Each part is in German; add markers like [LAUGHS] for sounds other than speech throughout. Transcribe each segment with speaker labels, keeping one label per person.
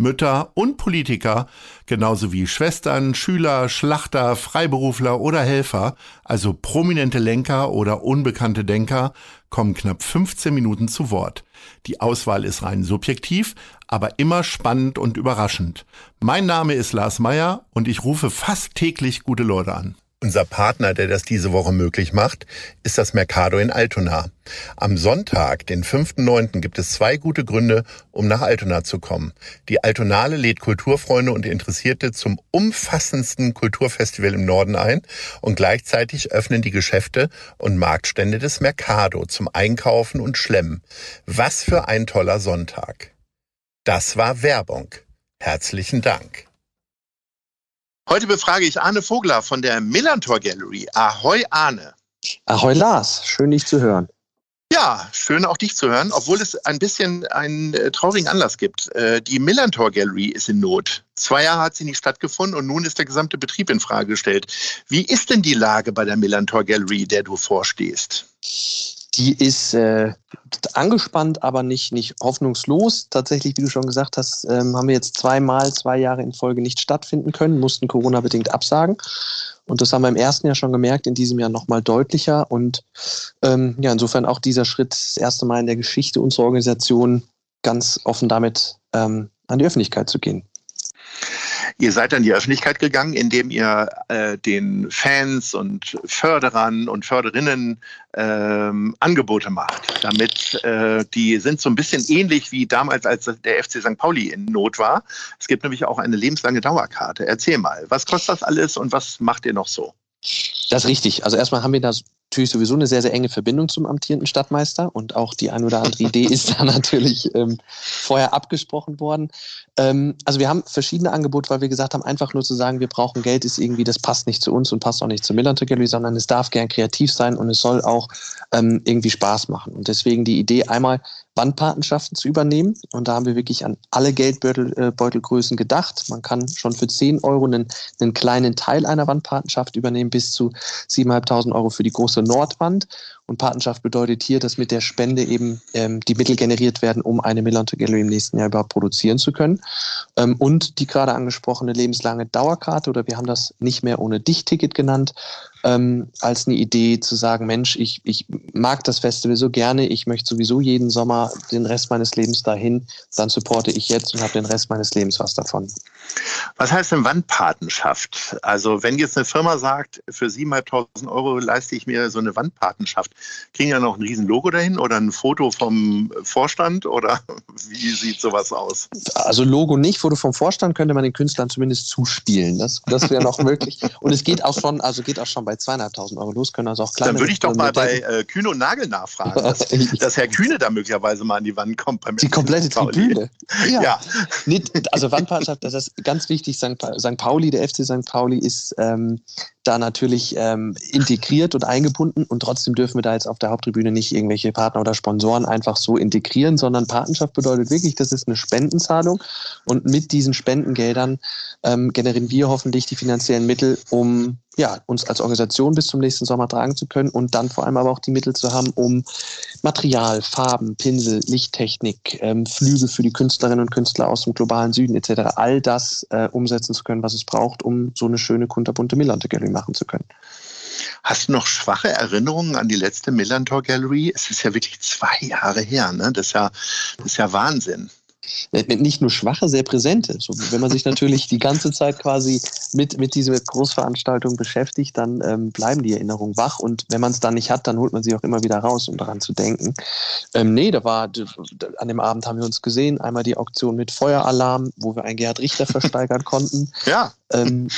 Speaker 1: Mütter und Politiker, genauso wie Schwestern, Schüler, Schlachter, Freiberufler oder Helfer, also prominente Lenker oder unbekannte Denker, kommen knapp 15 Minuten zu Wort. Die Auswahl ist rein subjektiv, aber immer spannend und überraschend. Mein Name ist Lars Meyer und ich rufe fast täglich gute Leute an. Unser Partner, der das diese Woche möglich macht, ist das Mercado in Altona. Am Sonntag, den 5.9., gibt es zwei gute Gründe, um nach Altona zu kommen. Die Altonale lädt Kulturfreunde und Interessierte zum umfassendsten Kulturfestival im Norden ein und gleichzeitig öffnen die Geschäfte und Marktstände des Mercado zum Einkaufen und Schlemmen. Was für ein toller Sonntag. Das war Werbung. Herzlichen Dank. Heute befrage ich Arne Vogler von der Millantor Gallery. Ahoi Arne.
Speaker 2: Ahoi Lars, schön dich zu hören.
Speaker 1: Ja, schön auch dich zu hören, obwohl es ein bisschen einen äh, traurigen Anlass gibt. Äh, die Millantor Gallery ist in Not. Zwei Jahre hat sie nicht stattgefunden und nun ist der gesamte Betrieb in Frage gestellt. Wie ist denn die Lage bei der Millantor Gallery, der du vorstehst?
Speaker 2: Die ist äh, angespannt, aber nicht, nicht hoffnungslos. Tatsächlich, wie du schon gesagt hast, ähm, haben wir jetzt zweimal, zwei Jahre in Folge nicht stattfinden können, mussten Corona-bedingt absagen. Und das haben wir im ersten Jahr schon gemerkt, in diesem Jahr nochmal deutlicher. Und ähm, ja, insofern auch dieser Schritt, das erste Mal in der Geschichte unserer Organisation, ganz offen damit ähm, an die Öffentlichkeit zu gehen.
Speaker 1: Ihr seid an die Öffentlichkeit gegangen, indem ihr äh, den Fans und Förderern und Förderinnen ähm, Angebote macht. Damit äh, die sind so ein bisschen ähnlich wie damals, als der FC St. Pauli in Not war. Es gibt nämlich auch eine lebenslange Dauerkarte. Erzähl mal, was kostet das alles und was macht ihr noch so?
Speaker 2: Das ist richtig. Also erstmal haben wir da natürlich sowieso eine sehr, sehr enge Verbindung zum amtierenden Stadtmeister und auch die ein oder andere Idee ist da [LAUGHS] natürlich ähm, vorher abgesprochen worden. Ähm, also wir haben verschiedene Angebote, weil wir gesagt haben, einfach nur zu sagen, wir brauchen Geld, ist irgendwie, das passt nicht zu uns und passt auch nicht zur Millantor Gallery, sondern es darf gern kreativ sein und es soll auch ähm, irgendwie Spaß machen. Und deswegen die Idee einmal, Wandpatenschaften zu übernehmen. Und da haben wir wirklich an alle Geldbeutelgrößen äh, gedacht. Man kann schon für 10 Euro einen, einen kleinen Teil einer Wandpatenschaft übernehmen, bis zu 7.500 Euro für die große Nordwand. Und Patenschaft bedeutet hier, dass mit der Spende eben ähm, die Mittel generiert werden, um eine Millantor Gallery im nächsten Jahr überhaupt produzieren zu können. Ähm, und die gerade angesprochene lebenslange Dauerkarte, oder wir haben das nicht mehr ohne Dich-Ticket genannt, ähm, als eine Idee zu sagen, Mensch, ich, ich mag das Festival so gerne, ich möchte sowieso jeden Sommer den Rest meines Lebens dahin, dann supporte ich jetzt und habe den Rest meines Lebens was davon.
Speaker 1: Was heißt denn Wandpatenschaft? Also wenn jetzt eine Firma sagt, für 7.500 Euro leiste ich mir so eine Wandpatenschaft, kriegen ja noch ein riesen Logo dahin oder ein Foto vom Vorstand oder [LAUGHS] wie sieht sowas aus?
Speaker 2: Also Logo nicht, Foto vom Vorstand könnte man den Künstlern zumindest zuspielen. Das, das wäre noch möglich. Und es geht auch schon, also geht auch schon bei 2.500 Euro los, können also auch kleine.
Speaker 1: Dann würde ich doch mal bei äh, Kühne und Nagel nachfragen, dass, [LAUGHS] dass, Herr Kühne da möglicherweise mal an die Wand kommt. Beim
Speaker 2: die komplette Tribüne. Ja. ja. also Wandpartnerschaft, das ist ganz wichtig. St. Pauli, der FC St. Pauli ist ähm, da natürlich ähm, integriert und eingebunden und trotzdem dürfen wir da jetzt auf der Haupttribüne nicht irgendwelche Partner oder Sponsoren einfach so integrieren, sondern Patenschaft bedeutet wirklich, das ist eine Spendenzahlung und mit diesen Spendengeldern ähm, generieren wir hoffentlich die finanziellen Mittel, um ja, uns als Organisation bis zum nächsten Sommer tragen zu können und dann vor allem aber auch die Mittel zu haben, um Material, Farben, Pinsel, Lichttechnik, ähm, Flüge für die Künstlerinnen und Künstler aus dem globalen Süden etc., all das äh, umsetzen zu können, was es braucht, um so eine schöne kunterbunte Millante Gallery machen zu können.
Speaker 1: Hast du noch schwache Erinnerungen an die letzte Millantor Gallery? Es ist ja wirklich zwei Jahre her, ne? Das ist ja, das ist ja Wahnsinn
Speaker 2: nicht nur schwache, sehr präsente. So, wenn man sich natürlich die ganze Zeit quasi mit, mit dieser Großveranstaltung beschäftigt, dann ähm, bleiben die Erinnerungen wach. Und wenn man es dann nicht hat, dann holt man sie auch immer wieder raus, um daran zu denken. Ähm, nee, da war, an dem Abend haben wir uns gesehen, einmal die Auktion mit Feueralarm, wo wir einen Gerhard Richter versteigern konnten.
Speaker 1: Ja.
Speaker 2: Ähm,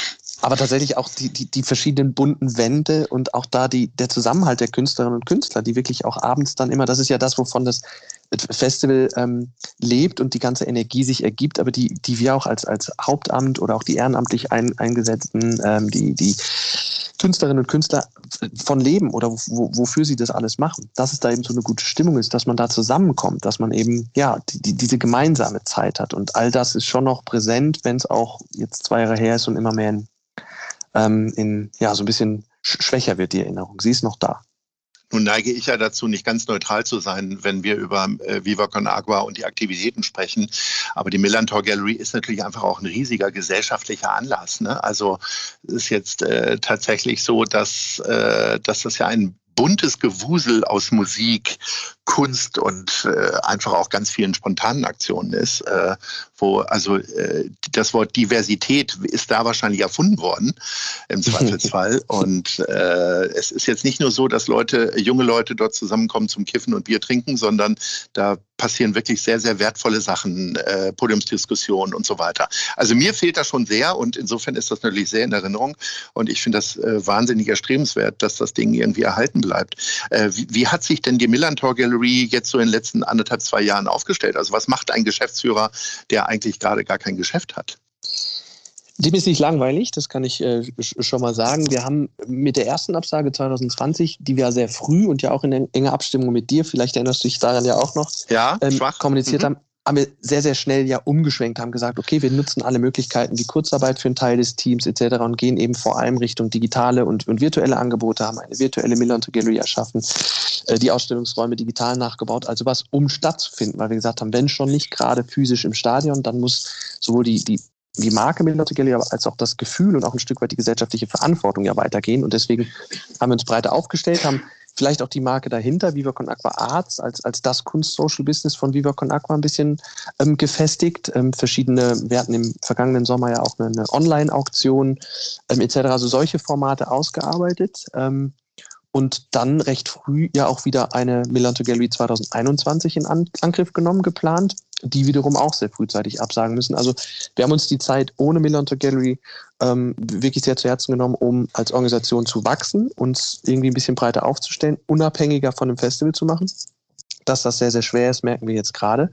Speaker 2: aber tatsächlich auch die, die, die verschiedenen bunten Wände und auch da die, der Zusammenhalt der Künstlerinnen und Künstler, die wirklich auch abends dann immer, das ist ja das, wovon das Festival ähm, lebt und die ganze Energie sich ergibt, aber die, die wir auch als, als Hauptamt oder auch die ehrenamtlich ein, eingesetzten, ähm, die, die Künstlerinnen und Künstler von leben oder wo, wofür sie das alles machen. Dass es da eben so eine gute Stimmung ist, dass man da zusammenkommt, dass man eben ja die, die, diese gemeinsame Zeit hat. Und all das ist schon noch präsent, wenn es auch jetzt zwei Jahre her ist und immer mehr in, ähm, in ja, so ein bisschen schwächer wird, die Erinnerung. Sie ist noch da.
Speaker 1: Nun neige ich ja dazu, nicht ganz neutral zu sein, wenn wir über äh, Viva Con Agua und die Aktivitäten sprechen. Aber die Millantor Gallery ist natürlich einfach auch ein riesiger gesellschaftlicher Anlass. Ne? Also es ist jetzt äh, tatsächlich so, dass, äh, dass das ja ein buntes Gewusel aus Musik, Kunst und äh, einfach auch ganz vielen spontanen Aktionen ist, äh, wo also äh, das Wort Diversität ist da wahrscheinlich erfunden worden im Zweifelsfall. [LAUGHS] und äh, es ist jetzt nicht nur so, dass Leute, junge Leute dort zusammenkommen zum Kiffen und Bier trinken, sondern da passieren wirklich sehr, sehr wertvolle Sachen, äh, Podiumsdiskussionen und so weiter. Also mir fehlt das schon sehr und insofern ist das natürlich sehr in Erinnerung und ich finde das äh, wahnsinnig erstrebenswert, dass das Ding irgendwie erhalten bleibt. Wie, wie, hat sich denn die Millantor Gallery jetzt so in den letzten anderthalb, zwei Jahren aufgestellt? Also was macht ein Geschäftsführer, der eigentlich gerade gar kein Geschäft hat?
Speaker 2: Dem ist nicht langweilig, das kann ich äh, schon mal sagen. Wir haben mit der ersten Absage 2020, die wir sehr früh und ja auch in enger Abstimmung mit dir, vielleicht erinnerst du dich daran ja auch noch,
Speaker 1: ja,
Speaker 2: ähm, kommuniziert mhm. haben, haben wir sehr, sehr schnell ja umgeschwenkt, haben gesagt, okay, wir nutzen alle Möglichkeiten wie Kurzarbeit für einen Teil des Teams etc. und gehen eben vor allem Richtung digitale und, und virtuelle Angebote, haben eine virtuelle Millantor Gallery erschaffen, äh, die Ausstellungsräume digital nachgebaut, also was, um stattzufinden, weil wir gesagt haben, wenn schon nicht gerade physisch im Stadion, dann muss sowohl die, die die Marke Millantor Gallery als auch das Gefühl und auch ein Stück weit die gesellschaftliche Verantwortung ja weitergehen. Und deswegen haben wir uns breiter aufgestellt, haben vielleicht auch die Marke dahinter, Viva Con Aqua Arts, als, als das Kunst-Social-Business von Viva Con Aqua ein bisschen ähm, gefestigt. Ähm, verschiedene, wir hatten im vergangenen Sommer ja auch eine, eine Online-Auktion ähm, etc., also solche Formate ausgearbeitet. Ähm, und dann recht früh ja auch wieder eine Millantor Gallery 2021 in An Angriff genommen, geplant, die wiederum auch sehr frühzeitig absagen müssen. Also wir haben uns die Zeit ohne Millantor Gallery ähm, wirklich sehr zu Herzen genommen, um als Organisation zu wachsen, uns irgendwie ein bisschen breiter aufzustellen, unabhängiger von dem Festival zu machen dass das sehr, sehr schwer ist, merken wir jetzt gerade.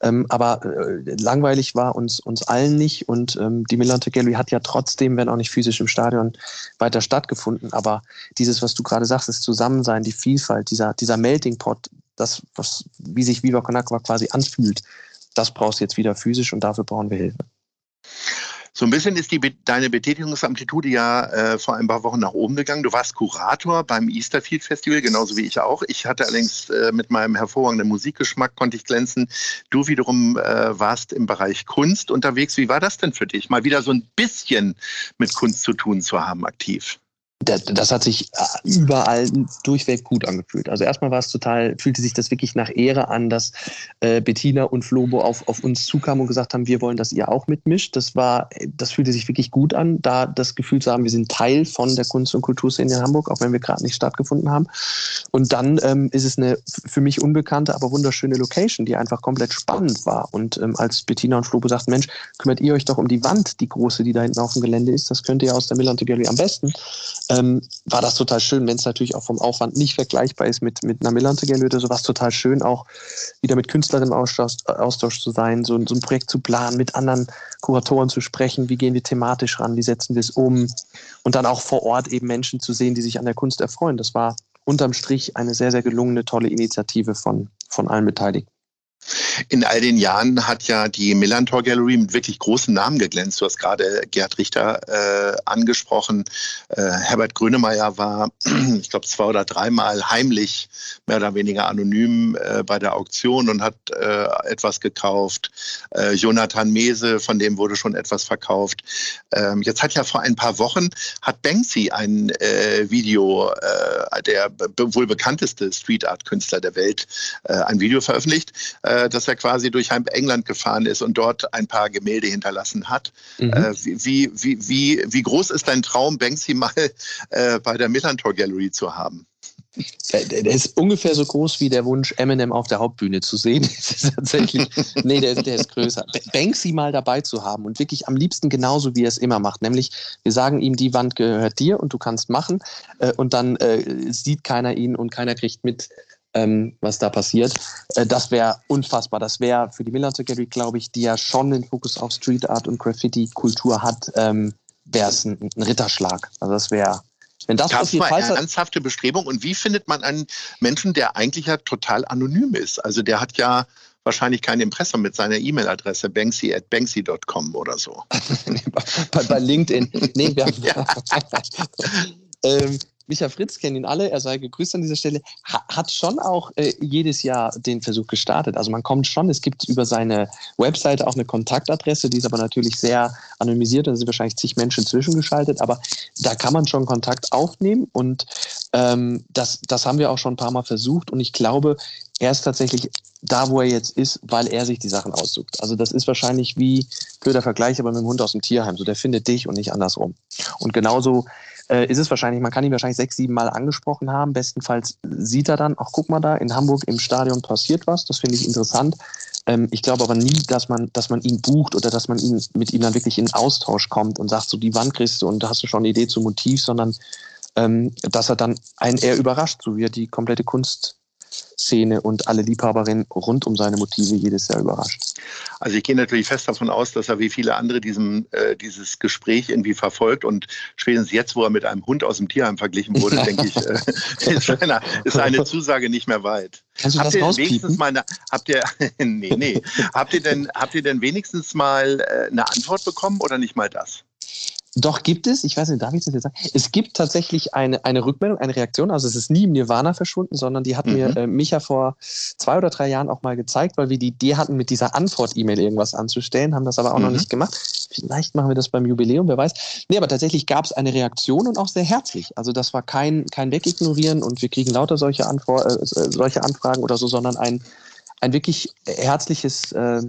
Speaker 2: Ähm, aber äh, langweilig war uns, uns allen nicht und ähm, die Millantor Gallery hat ja trotzdem, wenn auch nicht physisch im Stadion, weiter stattgefunden. Aber dieses, was du gerade sagst, das Zusammensein, die Vielfalt, dieser, dieser Melting Pot, das, was, wie sich Viva Con Agua quasi anfühlt, das brauchst du jetzt wieder physisch und dafür brauchen wir Hilfe.
Speaker 1: So ein bisschen ist die, deine Betätigungsamplitude ja äh, vor ein paar Wochen nach oben gegangen. Du warst Kurator beim Easterfield Festival, genauso wie ich auch. Ich hatte allerdings äh, mit meinem hervorragenden Musikgeschmack konnte ich glänzen. Du wiederum äh, warst im Bereich Kunst unterwegs. Wie war das denn für dich, mal wieder so ein bisschen mit Kunst zu tun zu haben, aktiv?
Speaker 2: Das, das hat sich äh, überall durchweg gut angefühlt. Also erstmal war es total, fühlte sich das wirklich nach Ehre an, dass äh, Bettina und Flobo auf, auf uns zukamen und gesagt haben, wir wollen, dass ihr auch mitmischt. Das war, das fühlte sich wirklich gut an, da das Gefühl zu haben, wir sind Teil von der Kunst- und Kulturszene in Hamburg, auch wenn wir gerade nicht stattgefunden haben. Und dann ähm, ist es eine für mich unbekannte, aber wunderschöne Location, die einfach komplett spannend war. Und ähm, als Bettina und Flobo sagten, Mensch, kümmert ihr euch doch um die Wand, die große, die da hinten auf dem Gelände ist. Das könnt ihr aus der Millante Gallery am besten ähm, war das total schön, wenn es natürlich auch vom Aufwand nicht vergleichbar ist mit, mit einer oder so, war es total schön, auch wieder mit Künstlern im Austausch, Austausch zu sein, so, so ein Projekt zu planen, mit anderen Kuratoren zu sprechen, wie gehen wir thematisch ran, wie setzen wir es um und dann auch vor Ort eben Menschen zu sehen, die sich an der Kunst erfreuen. Das war unterm Strich eine sehr, sehr gelungene, tolle Initiative von, von allen Beteiligten.
Speaker 1: In all den Jahren hat ja die Millantor Gallery mit wirklich großen Namen geglänzt. Du hast gerade Gerd Richter äh, angesprochen. Äh, Herbert Grönemeyer war, [CLEARS THROAT] ich glaube, zwei oder dreimal heimlich, mehr oder weniger anonym äh, bei der Auktion und hat äh, etwas gekauft. Äh, Jonathan Mese, von dem wurde schon etwas verkauft. Ähm, jetzt hat ja vor ein paar Wochen hat Banksy ein äh, Video, der wohl bekannteste Street Art Künstler der Welt, ein Video veröffentlicht äh, dass er quasi durch halb England gefahren ist und dort ein paar Gemälde hinterlassen hat. Mhm. Äh, wie, wie, wie, wie groß ist dein Traum, Banksy mal äh, bei der Millantor Gallery zu haben?
Speaker 2: Der, ist ungefähr so groß wie der Wunsch, Eminem auf der Hauptbühne zu sehen. [LAUGHS] Das ist tatsächlich, nee, der, der ist größer. Banksy mal dabei zu haben und wirklich am liebsten genauso, wie er es immer macht. Nämlich, wir sagen ihm, die Wand gehört dir und du kannst machen. Äh, und dann äh, sieht keiner ihn und keiner kriegt mit, ähm, was da passiert. Äh, das wäre unfassbar. Das wäre für die Millantor Gallery, glaube ich, die ja schon den Fokus auf Street Art und Graffiti-Kultur hat, ähm, wäre es ein, ein, Ritterschlag. Also das wäre
Speaker 1: wenn das Gab's passiert, mal eine ernsthafte Bestrebung. Und wie findet man einen Menschen, der eigentlich ja total anonym ist? Also der hat ja wahrscheinlich kein Impressum mit seiner E-Mail-Adresse banksy at banksy.com oder so. [LAUGHS]
Speaker 2: bei, bei, LinkedIn. Nee, wir [LAUGHS] haben, [LAUGHS] ähm, Micha Fritz kennen ihn alle, er sei gegrüßt an dieser Stelle, ha, hat schon auch äh, jedes Jahr den Versuch gestartet. Also man kommt schon, es gibt über seine Webseite auch eine Kontaktadresse, die ist aber natürlich sehr anonymisiert, da sind wahrscheinlich zig Menschen zwischengeschaltet, aber da kann man schon Kontakt aufnehmen und ähm, das, das haben wir auch schon ein paar Mal versucht und ich glaube, er ist tatsächlich da, wo er jetzt ist, weil er sich die Sachen aussucht. Also das ist wahrscheinlich wie blöder Vergleich, aber mit dem Hund aus dem Tierheim. So, der findet dich und nicht andersrum. Und genauso äh, ist es wahrscheinlich, man kann ihn wahrscheinlich sechs, sieben Mal angesprochen haben. Bestenfalls sieht er dann, ach guck mal da, in Hamburg im Stadion passiert was. Das finde ich interessant. Ähm, ich glaube aber nie, dass man, dass man ihn bucht oder dass man ihn mit ihm dann wirklich in Austausch kommt und sagt, so die Wand kriegst du und hast du schon eine Idee zum Motiv, sondern ähm, dass er dann einen eher überrascht, so wie er die komplette Kunst Szene und alle Liebhaberinnen rund um seine Motive jedes Jahr überrascht.
Speaker 1: Also ich gehe natürlich fest davon aus, dass er wie viele andere diesem, äh, dieses Gespräch irgendwie verfolgt und spätestens jetzt, wo er mit einem Hund aus dem Tierheim verglichen wurde, [LAUGHS] denke ich, äh, ist, eine, ist, eine, Zusage nicht mehr weit.
Speaker 2: Kannst du habt das ihr wenigstens
Speaker 1: mal eine, habt ihr, [LAUGHS] nee, nee, habt ihr denn, habt ihr denn wenigstens mal äh, eine Antwort bekommen oder nicht mal das?
Speaker 2: Doch gibt es, ich weiß nicht, darf ich das jetzt sagen? Es gibt tatsächlich eine, eine Rückmeldung, eine Reaktion. Also es ist nie im Nirvana verschwunden, sondern die hat mhm. mir äh, Micha vor zwei oder drei Jahren auch mal gezeigt, weil wir die Idee hatten, mit dieser Antwort-E-Mail irgendwas anzustellen, haben das aber auch mhm. noch nicht gemacht. Vielleicht machen wir das beim Jubiläum, wer weiß. Nee, aber tatsächlich gab es eine Reaktion und auch sehr herzlich. Also das war kein, kein Wegignorieren und wir kriegen lauter solche, Antwort, äh, solche Anfragen oder so, sondern ein, ein wirklich herzliches äh,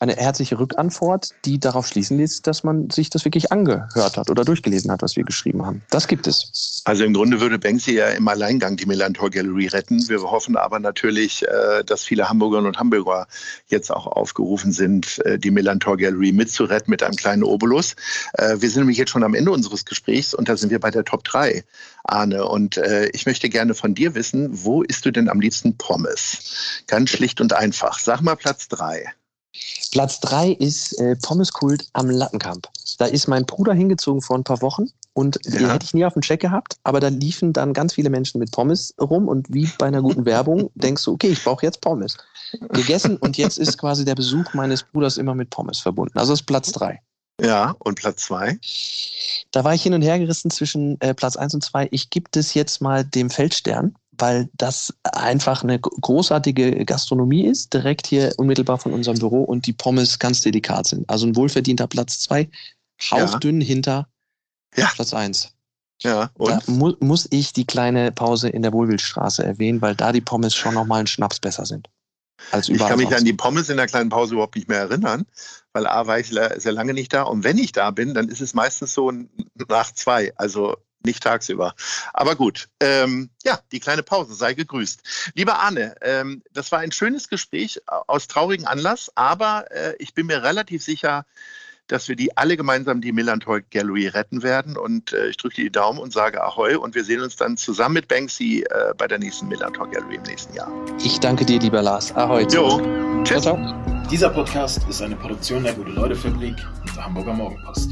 Speaker 2: eine herzliche Rückantwort, die darauf schließen lässt, dass man sich das wirklich angehört hat oder durchgelesen hat, was wir geschrieben haben. Das gibt es.
Speaker 1: Also im Grunde würde Banksy ja im Alleingang die Melantor Gallery retten. Wir hoffen aber natürlich, äh, dass viele Hamburgerinnen und Hamburger jetzt auch aufgerufen sind, äh, die Melantor Gallery mitzuretten mit einem kleinen Obolus. Äh, wir sind nämlich jetzt schon am Ende unseres Gesprächs und da sind wir bei der Top 3, Arne. Und ich möchte gerne von dir wissen, wo isst du denn am liebsten Pommes? Ganz schlicht und einfach. Sag mal Platz 3.
Speaker 2: Platz drei ist äh, Pommeskult am Lattenkamp. Da ist mein Bruder hingezogen vor ein paar Wochen und ja. die hätte ich nie auf dem Check gehabt, aber da liefen dann ganz viele Menschen mit Pommes rum und wie bei einer guten Werbung [LAUGHS] denkst du, okay, ich brauche jetzt Pommes. Gegessen und jetzt ist quasi der Besuch meines Bruders immer mit Pommes verbunden. Also ist Platz drei.
Speaker 1: Ja, und Platz zwei?
Speaker 2: Da war ich hin und her gerissen zwischen äh, Platz eins und zwei. Ich gebe das jetzt mal dem Feldstern weil das einfach eine großartige Gastronomie ist, direkt hier unmittelbar von unserem Büro und die Pommes ganz delikat sind. Also ein wohlverdienter Platz zwei, hauchdünn ja. hinter ja. Platz eins.
Speaker 1: Ja,
Speaker 2: und? Da mu muss ich die kleine Pause in der Wohlwildstraße erwähnen, weil da die Pommes schon nochmal einen Schnaps besser sind.
Speaker 1: Als ich kann mich an die Pommes in der kleinen Pause überhaupt nicht mehr erinnern, weil A war ich sehr lange nicht da und wenn ich da bin, dann ist es meistens so nach zwei. Also nicht tagsüber. Aber gut, ähm, ja, die kleine Pause sei gegrüßt. Lieber Arne, ähm, das war ein schönes Gespräch aus traurigem Anlass, aber äh, ich bin mir relativ sicher, dass wir die alle gemeinsam die Millantor Gallery retten werden. Und äh, ich drücke die Daumen und sage Ahoi. Und wir sehen uns dann zusammen mit Banksy äh, bei der nächsten Millantor Gallery im nächsten Jahr.
Speaker 2: Ich danke dir, lieber Lars. Ahoi.
Speaker 3: Jo. Tschüss. Ciao, ciao. Dieser Podcast ist eine Produktion der Gute-Leute-Fabrik und der Hamburger Morgenpost.